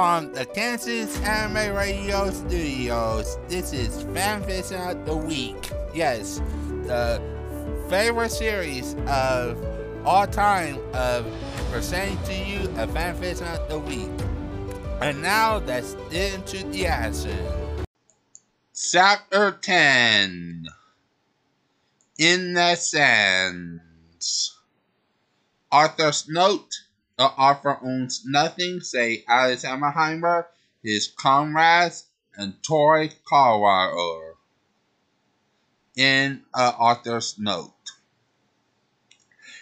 From the Kansas Anime Radio Studios, this is Fanfiction of the Week. Yes, the favorite series of all time of presenting to you a Fanfiction of the Week. And now get into the action. Chapter 10 In the Sands. Arthur's note the author owns nothing save Alice Hammerheimer, his comrades, and Tori Carwire. In an author's note.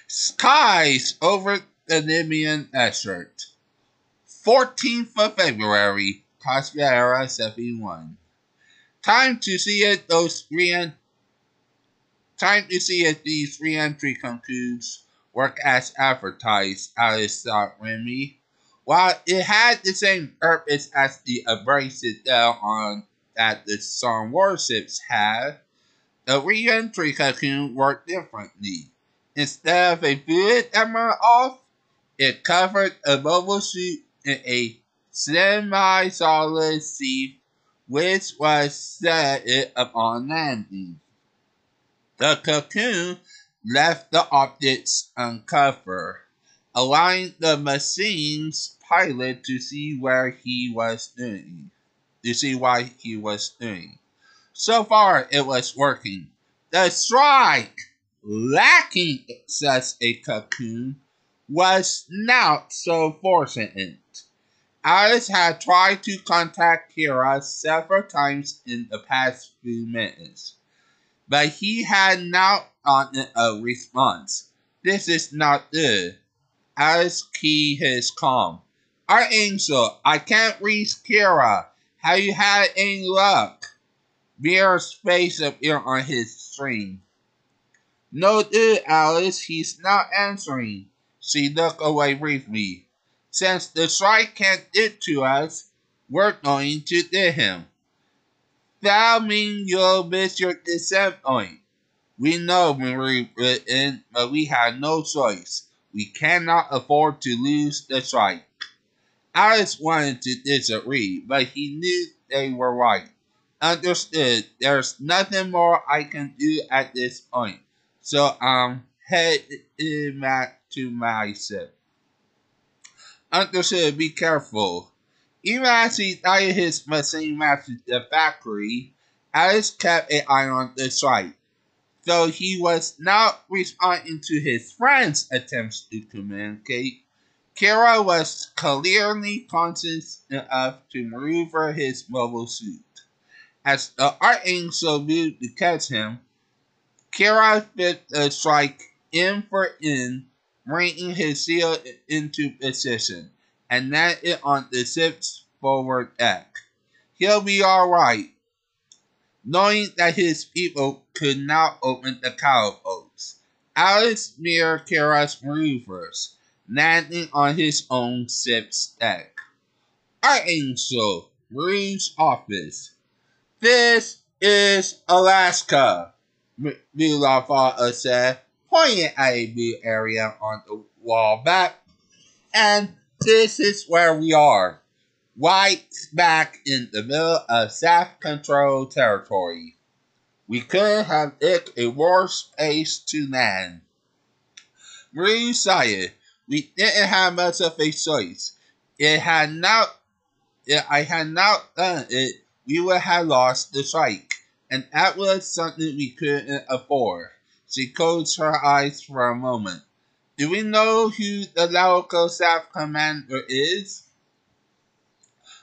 Skies over the Libyan desert. 14th of February, Cosmic Era 71. Time to see it, those re Time to see it, these re-entry concludes work as advertised, Alice thought Remy. While it had the same purpose as the abrasive Dell on that the Sun warships had, the re-entry cocoon worked differently. Instead of a fluid armor off, it covered a mobile suit in a semi-solid sheath which was set upon landing. The cocoon left the optics uncovered, allowing the machine's pilot to see where he was doing, to see what he was doing. So far, it was working. The strike, lacking such a cocoon, was not so fortunate. Alice had tried to contact Kira several times in the past few minutes, but he had not on a response. This is not good. Alice key his calm. Archangel, I can't reach Kira. Have you had any luck? Mira's face appeared on his screen. No good, Alice. He's not answering. She looked away briefly. Since the strike can't get to us, we're going to get him. That means you'll miss your descent point. Oh, we know Marie Britain, but we had no choice. We cannot afford to lose the strike. Alice wanted to disagree, but he knew they were right. Understood, there's nothing more I can do at this point, so I'm heading back to my ship. Understood, be careful. Even as he guided his machine map to the factory, Alice kept an eye on the strike though he was not responding to his friend's attempts to communicate, Kira was clearly conscious enough to maneuver his mobile suit. As the Archangel moved to catch him, Kira fit the strike in for in, bringing his shield into position, and that it on the ship's forward deck. He'll be alright, knowing that his people could not open the catapults. Alice near Kira's maneuvers, landing on his own ship's deck. Archangel, Marine's office. This is Alaska, Mu La Flaga said, pointing at a blue area on the wall map. And this is where we are. Right back in the middle of South Control territory. We couldn't have picked a worse place to land. Marie sighed. We didn't have much of a choice. It had not if I had not done it, we would have lost the strike, and that was something we couldn't afford. She closed her eyes for a moment. Do we know who the local staff commander is?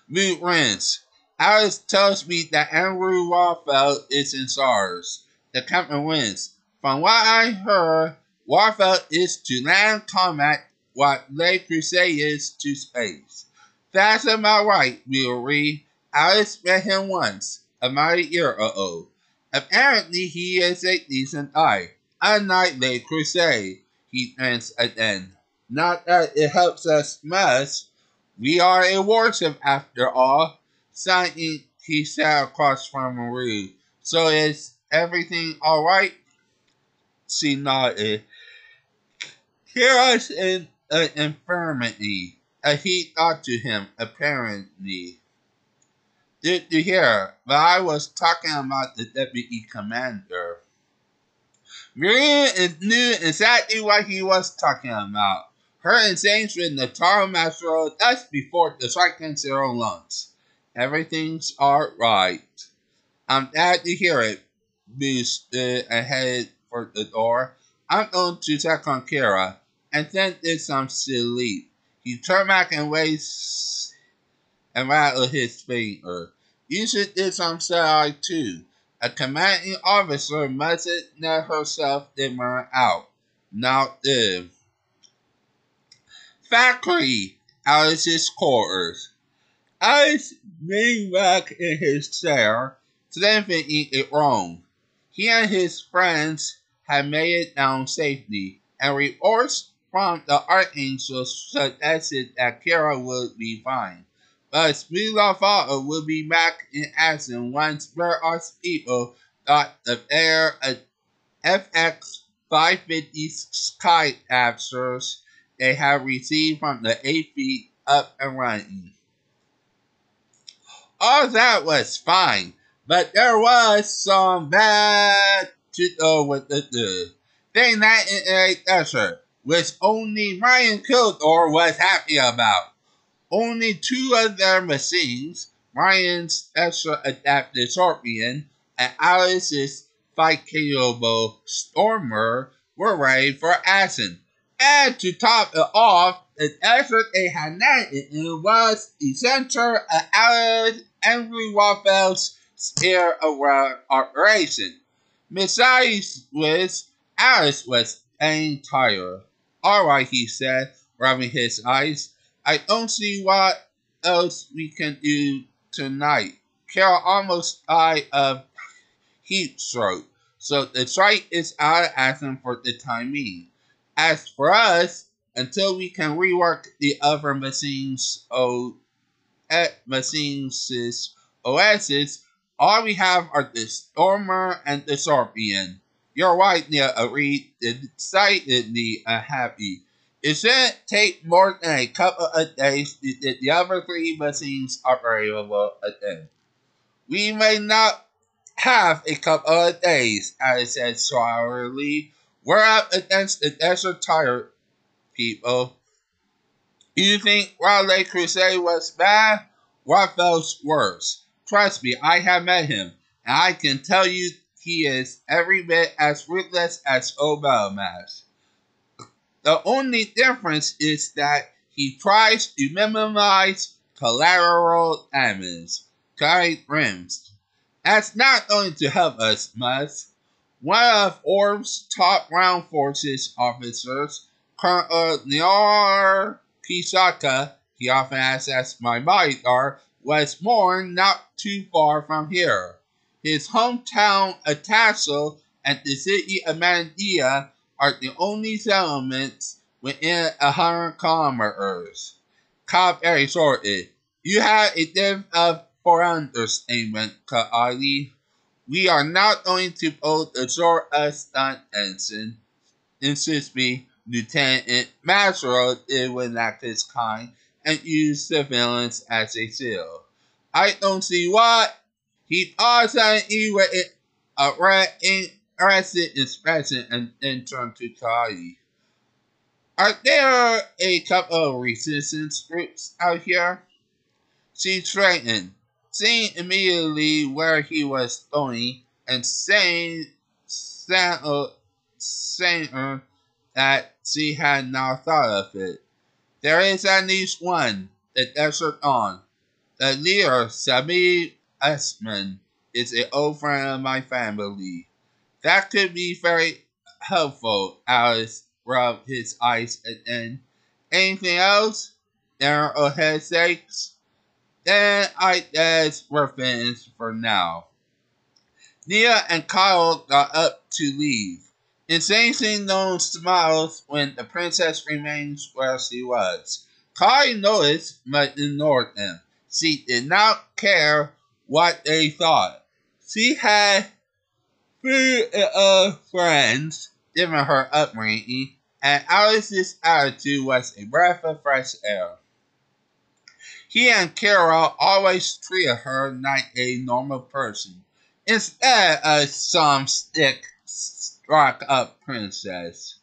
Root Rance. Alice tells me that Andrew Waltfeld is in SARS. The captain wins. From what I heard, Waltfeld is to land combat what Le Creuset is to space. That's about right, we'll. Alice met him once, about a year ago. Apparently he is a decent guy. Unlike Le Creuset, he thinks again. Not that it helps us much, we are a warship after all. Suddenly he sat across from Marie. So is everything alright? She nodded. Here us in an infirmity. A heat thought to him, apparently, Did you hear? But I was talking about the deputy commander. Miriam knew exactly what he was talking about. Her exchange with Natarle Master just before the second zero lunch. Everything's alright. I'm glad to hear it. Boo stood ahead for the door. I'm going to check on Kira and then did some sleep. He turned back and waved and rattled his finger. You should do some side too. A commanding officer mustn't let herself dimmer out. Not live. Factory, Alice's quarters. Alice leaned back in his chair, thinking it wrong. He and his friends had made it down safely, and reports from the Archangel suggested that Kira would be fine. But Smila Father would be back in action once Whereas people thought the air uh, FX 550 sky captures they have received from the 8 feet up and running. All that was fine, but there was some bad to go uh, with the good. Thing that a desert, which only Ryan Kildor was happy about. Only two of their machines, Ryan's Extra Adapted Scorpion and Alice's fight capable Stormer, were ready for action. And to top it off, the effort they had landed in was the center of Alice Henry Waffle's spear of operation. Besides which, Alice was getting tired. All right, he said, rubbing his eyes. I don't see what else we can do tonight. Carol almost died of heat stroke, so the strike is out of action for the time being. As for us, until we can rework the other machines, oh, machines' OSs, all we have are the Stormer and the Scorpion. You're right, Nia agreed, excitedly unhappy. It shouldn't take more than a couple of days the other three machines operable again. We may not have a couple of days, I said sourly. We're up against the desert tired people. You think Rau Le Creuset was bad? What feels worse? Trust me, I have met him, and I can tell you he is every bit as ruthless as Obelmash. The only difference is that he tries to minimize collateral damage. Kai rims. That's not going to help us much. One of Orb's top ground forces officers, Colonel Niar Kisaka, he often asks as my bodyguard, was born not too far from here. His hometown Atasso and the city of Mandia are the only settlements within a hundred kilometers. Cobb very. You have a depth of for understatement, Ka'ali. We are not going to both absorb a stunt ensign, insists me, Lieutenant Masro did when act his kind and use surveillance as a shield. I don't see what he also even a red arrested inspection and turned to Kali. Are there a couple of resistance groups out here? She straightened seeing immediately where he was going and saying, saying, saying that she had not thought of it. There is at least one, the desert on. The leader, Sami Esman, is an old friend of my family. That could be very helpful, Alice rubbed his eyes then, anything else? There are headaches? Then I guess we're finished for now. Nia and Kyle got up to leave. Insane known smiles when the princess remains where she was. Kai noticed but ignored them. She did not care what they thought. She had three uh, friends, given her upbringing, and Alice's attitude was a breath of fresh air. He and Carol always treated her like a normal person, instead of some stick struck up princess.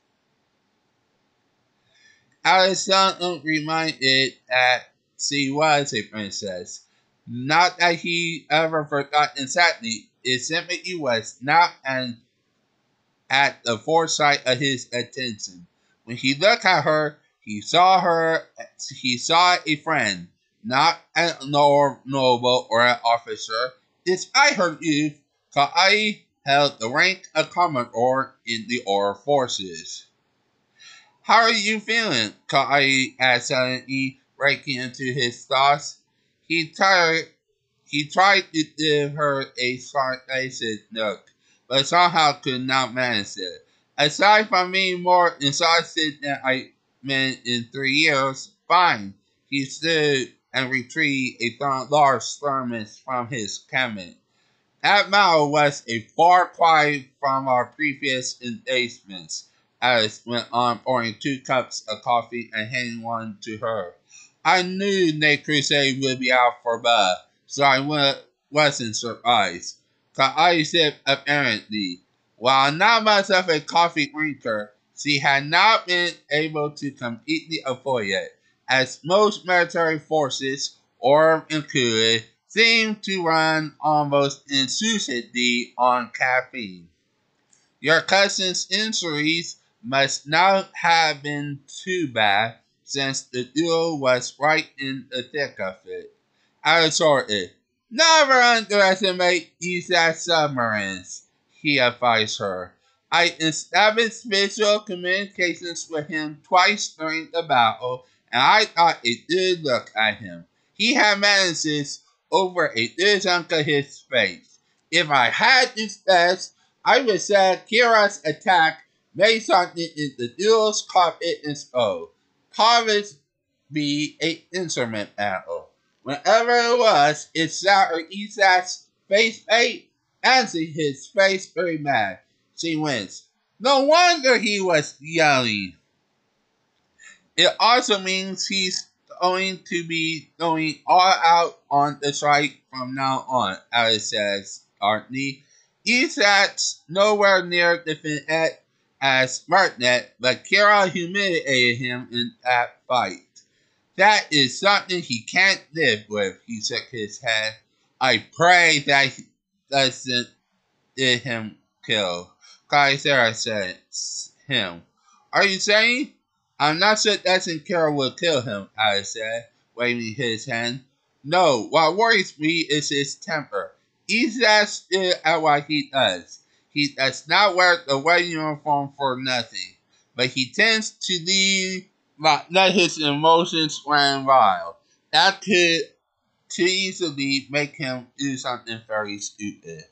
Alexander reminded that she was a princess. Not that he ever forgot exactly, it simply was not an at the foresight of his attention. When he looked at her, he saw her he saw a friend, not a noble or an officer. Despite her youth, Ka'ai held the rank of commodore in the Orb forces. How are you feeling? Ka'ai asked suddenly, breaking into his thoughts. He tried, he tried to give her a sarcastic look, but somehow could not manage it. Aside from being more exhausted than I've been in three years, fine. He stood and retrieved a large thermos from his cabinet. That mouth was a far cry from our previous engagements. Alice went on pouring two cups of coffee and handing one to her. I knew Nate Crusade would be out for Bud, so I wasn't surprised. Ka'ai said apparently, while not myself a coffee drinker, she had not been able to completely avoid it, as most military forces, or included, seem to run almost exclusively on caffeine. Your cousin's injuries must not have been too bad, since the duel was right in the thick of it. I exhorted, never underestimate these submarines, he advised her. I established visual communications with him twice during the battle, and I thought a good look at him. He had managed over a good chunk of his face. If I had to guess, I would say Kira's attack made something in the duel's carpet and skull. Harvest be a instrument battle. Whenever it was, it shattered Yzak's face paint and his face very mad. She wins. No wonder he was yelling. It also means he's going to be going all out on the strike from now on, Alice says tartly. Yzak's nowhere near defeated as Martinet, but Kira humiliated him in that fight. That is something he can't live with, he shook his head. I pray that doesn't get him killed. Kaisera said, him. Are you saying? I'm not sure doesn't Kira will kill him, I said, waving his hand. No, what worries me is his temper. He's still at what he does. He does not wear the white uniform for nothing, but he tends to leave, let his emotions run wild. That could too easily make him do something very stupid.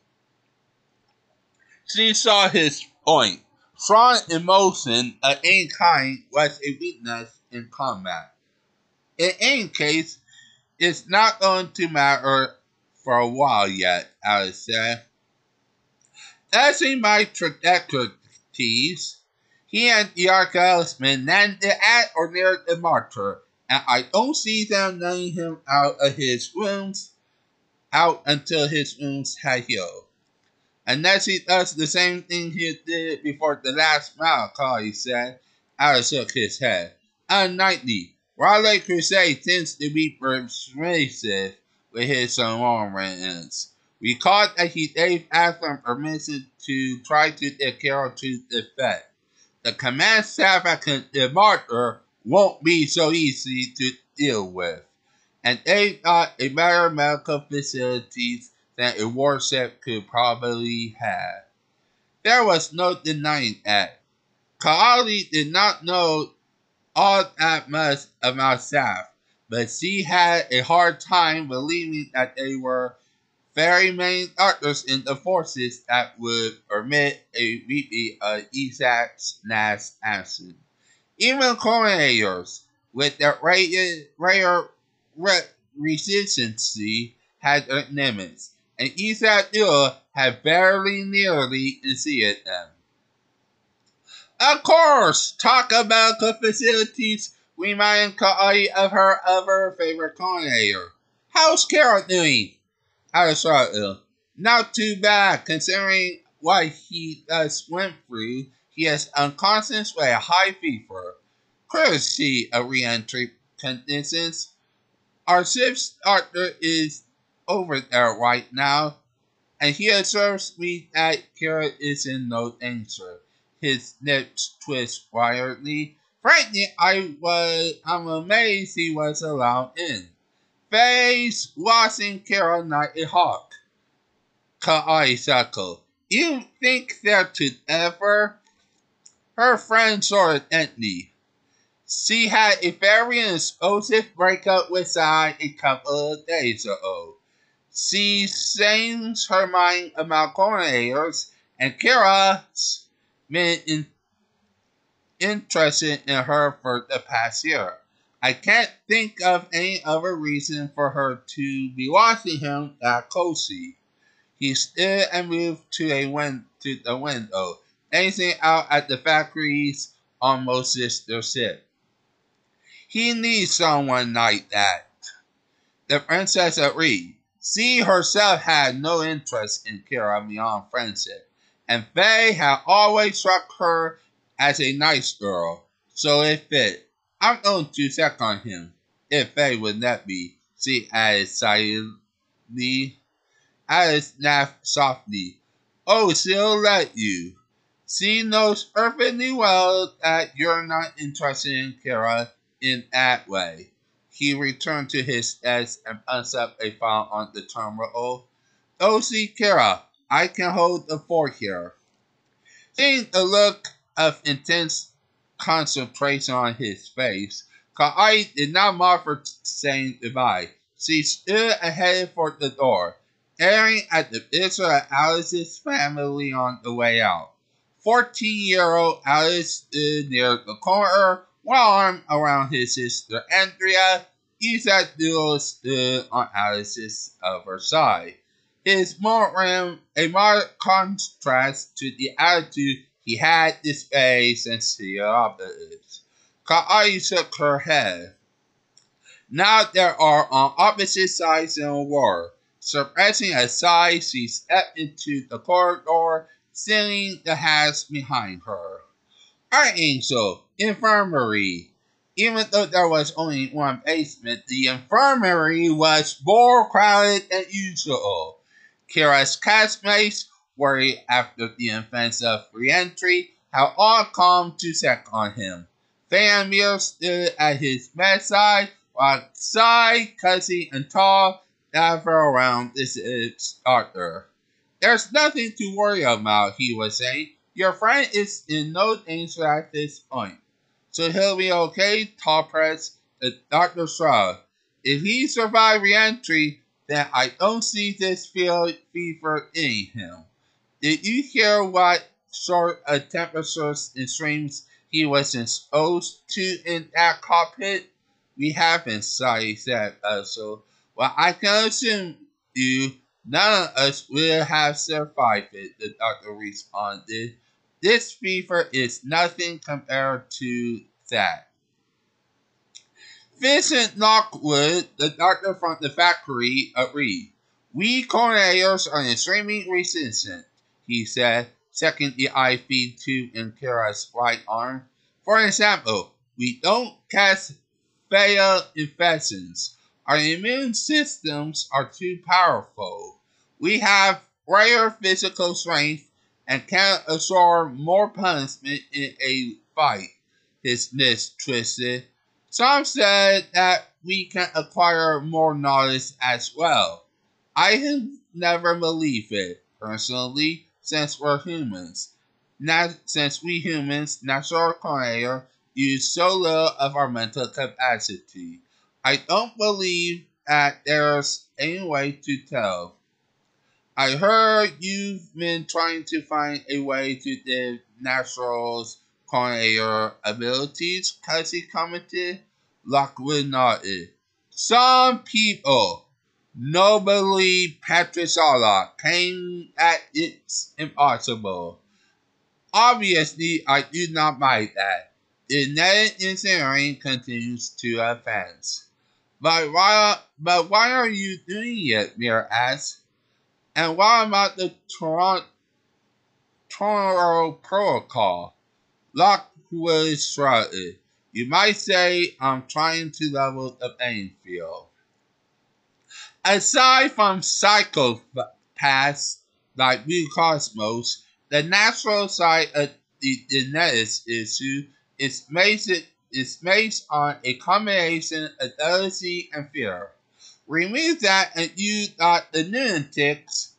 She saw his point. Strong emotion of any kind was a weakness in combat. In any case, it's not going to matter for a while yet, Alice said. Judging my trajectories, he and the Archaealismen landed at or near the martyr, and I don't see them letting him out of his wounds out until his wounds had healed. Unless he does the same thing he did before the last mile call, he said. Alice shook his head. Unlikely. Rau Le Creuset tends to be persuasive with his. We caught that he gave Athrun permission to try to take Carol to defect. The command staff at martyr won't be so easy to deal with, and they got a better medical facilities than a warship could probably have. There was no denying that. Kaali did not know all that much about staff, but she had a hard time believing that they were very many doctors in the forces that would permit a VP of Yzak's last action. Even coordinators with their rare, rare resistance had their limits, and Yzak Joule had barely nearly exceeded them. Of course, talk about the facilities reminding Kai of her other favorite coordinator. How's Carol doing? Aristotle. Not too bad, considering what he just went through. He is unconscious with a high fever. Courtesy of re-entry conditions. Our ship's starter is over there right now, and he observes me that Kira is in no danger. His lips twist wildly. Frankly, I was I'm amazed he was allowed in. Face watching Kira like a hawk. Kai chuckled. You think that could ever? Her friend sorted empty. She had a very explosive breakup with Sai a couple of days ago. She changed her mind about coordinators, and Kira's been in, interested in her for the past year. I can't think of any other reason for her to be watching him that closely. He stood and moved to a win- to the window, gazing out at the factories on Moses' ship. He needs someone like that. The princess agreed. She herself had no interest in Kira beyond friendship, and Faye had always struck her as a nice girl, so it fit. I'm going to check on him. If Faye would let me, she added silently. Alice laughed softly. Oh, she'll let you. She knows perfectly well that you're not interested in Kira in that way. He returned to his desk and up a file on the terminal. Oh, see, Kira, I can hold the fort here. Seeing the look of intense concentration on his face, Kai did not bother saying goodbye. She stood and headed for the door staring at the picture of Alice's family on the way out. Fourteen-year-old Alice stood near the corner, one arm around his sister Andrea. Yzak Joule stood on Alice's other side. His more a marked contrast to the attitude he had displayed since ah, the opposites. Kai shook her head. Now there are on opposite sides in a war. Suppressing a sigh, she stepped into the corridor, sealing the hatch behind her. Our angel, infirmary. Even though there was only one basement, the infirmary was more crowded than usual. Kira's castmates, worried after the offensive re-entry, had all come to check on him. Van Meer stood at his bedside, while Sai, Kuzzey, and Tall Never around this is Arthur. There's nothing to worry about, he was saying. Your friend is in no danger at this point. So he'll be okay, Tall press the doctor shrugged. If he survived re-entry, then I don't see this fever in him. Did you hear what sort of temperatures and streams he was exposed to in that cockpit? We haven't, Sally said uh, so. Well, I can assume you none of us will have survived it, the doctor responded. This fever is nothing compared to that. Vincent Lockwood, the doctor from the factory, agreed. We coordinators are extremely resistant, he said, checking the IV tube in Kira's right arm. For example, we don't catch fatal infections our immune systems are too powerful. We have rare physical strength and can absorb more punishment in a fight. His lips twisted. Some said that we can acquire more knowledge as well. I have never believed it, personally, since we're humans. Not since we humans, natural coordinator, use so little of our mental capacity. I don't believe that there's any way to tell. I heard you've been trying to find a way to give naturals coordinator abilities, Cassie commented. Lockwood nodded. Some people, nobly Patrick Zala, came at it's impossible. Obviously, I do not buy that. the net engineering continues to advance. But why, but why are you doing it, Mir asks. And what about the Toronto, Toronto Protocol? Lockwood shrugged. You might say I'm trying to level the playing field. Aside from psychopaths like Blue Cosmos, the natural side of the genetics issue is based, is based on a combination of jealousy and fear. Remove that and you got the lunatics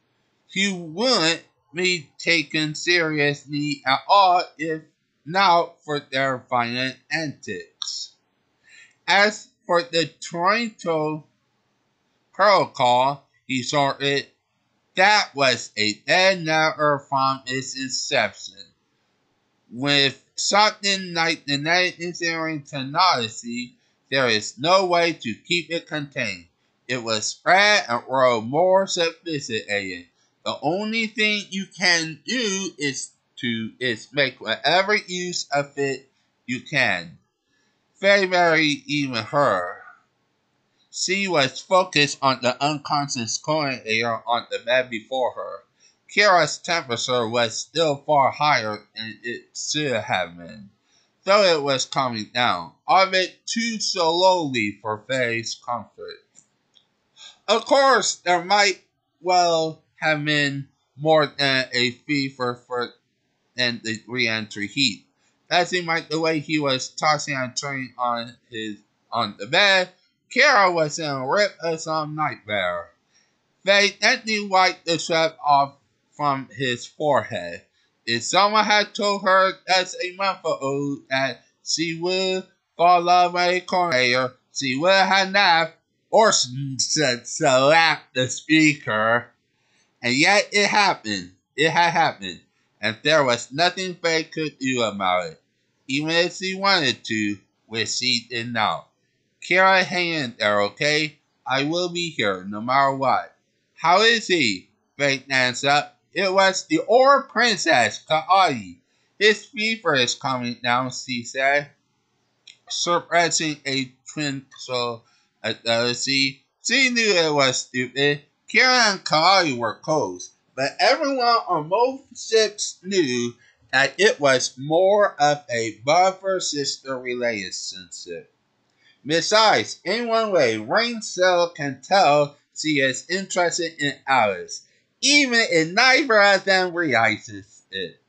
who wouldn't be taken seriously at all if not for their violent antics. As for the Toronto protocol, he sorted, that was a dead letter from its inception. With something like the night engineering technology, there is no way to keep it contained. It was spread and grow more sophisticated. The only thing you can do is to is make whatever use of it you can. Very, very even her. She was focused on the unconscious coordinator on the bed before her. Kira's temperature was still far higher than it should have been, though it was coming down, albeit too slowly for Faye's comfort. Of course, there might well have been more than a fever for and the re-entry heat. Passing like the way he was tossing and turning on his on the bed, Kara was in a rip of some nightmare. Faye gently wiped the sweat off from his forehead. If someone had told her as a month ago that she would fall love a coordinator, she would have laughed or slapped the speaker. And yet it happened. It had happened. And there was nothing Faye could do about it. Even if she wanted to, which she did not. Kira, hang in there, okay? I will be here no matter what. How is he? Faye answered. It was the old princess, Kaai. His fever is coming down, she said, suppressing a twinkle at jealousy. She knew it was stupid. Kira and Kaai were close, but everyone on both ships knew that it was more of a brother sister relationship. Besides, in one way, Rain Cell can tell she is interested in Alice even if neither of them realizes it.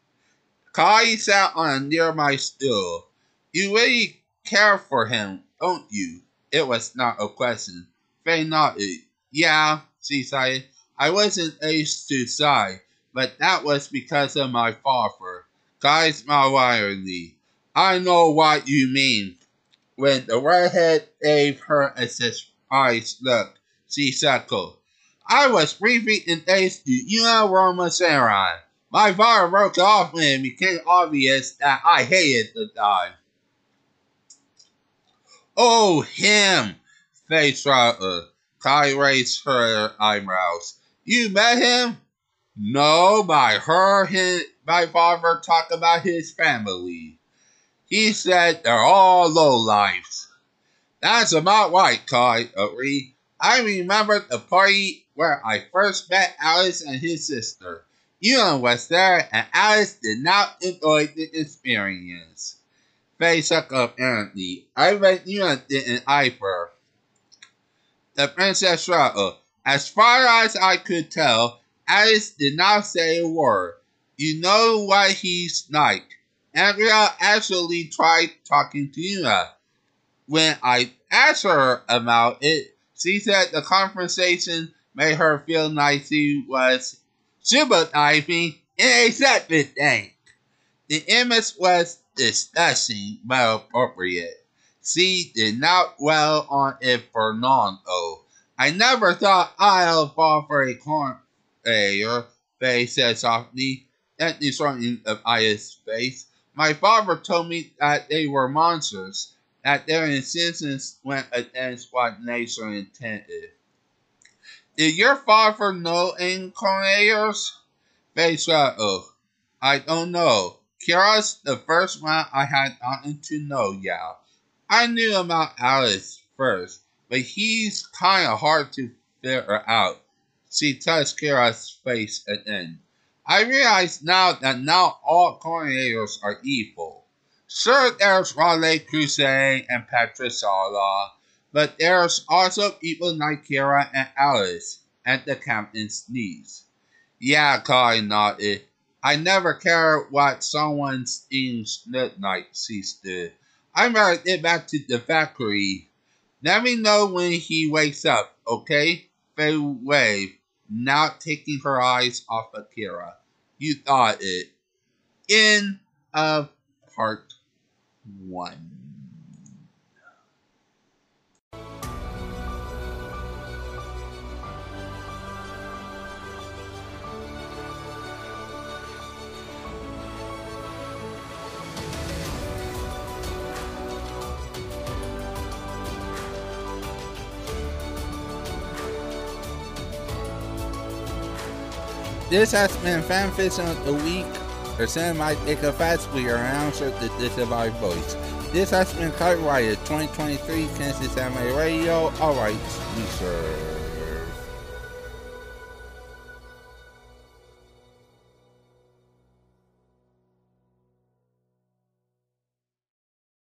Kai sat on a nearby stool. You really care for him, don't you? It was not a question. Faye nodded. Yeah, she sighed. I wasn't aged to sigh, but that was because of my father. Kai smiled widely. I know what you mean. When the redhead gave her a surprised look, she chuckled. I was briefly engaged to Yuna Roma Seiran. My father broke off when it became obvious that I hated the guy. Oh, him! Faye shrugged. Kai raised her eyebrows. You met him? No, but I heard him, my father talk about his family. He said they're all low lowlifes. That's about right, Kai agreed. I remember the party where I first met Alice and his sister. Ewan was there, and Alice did not enjoy the experience. Faye shook up errantly. I bet Ewan didn't either. The princess shrugged. As far as I could tell, Alice did not say a word. You know what he's like. Andrea actually tried talking to Yuna. When I asked her about it, she said the conversation made her feel like she was sympathizing in a separate thing. The image was disgusting but appropriate. She did not dwell on it for long, though. I never thought I'd fall for a corner, Faye said softly, gently stroking of Aya's face. My father told me that they were monsters, that their insistence went against what nature intended. Did your father know incarnators? Faye shrugged. I don't know. Kira's the first one I had gotten to know, yeah. I knew about Alice first, but he's kinda hard to figure out. She touched Kira's face again. I realize now that not all coordinators are evil. Sure, there's Rau Le Creuset and Patricia but there's also people like Kira and Alice and the captain's niece. Yeah, Kai nodded. I never care what someone's things look like, she stood. I better get back to the factory. Let me know when he wakes up, okay? Faye waved, not taking her eyes off Akira. You thought it. In of part one. This has been Fanfiction of the Week, for or Cinematic Ichabats, we are answer the disavowed voice. This has been Copyrighted 2023 Kansas Anime Radio. Alright, we sure.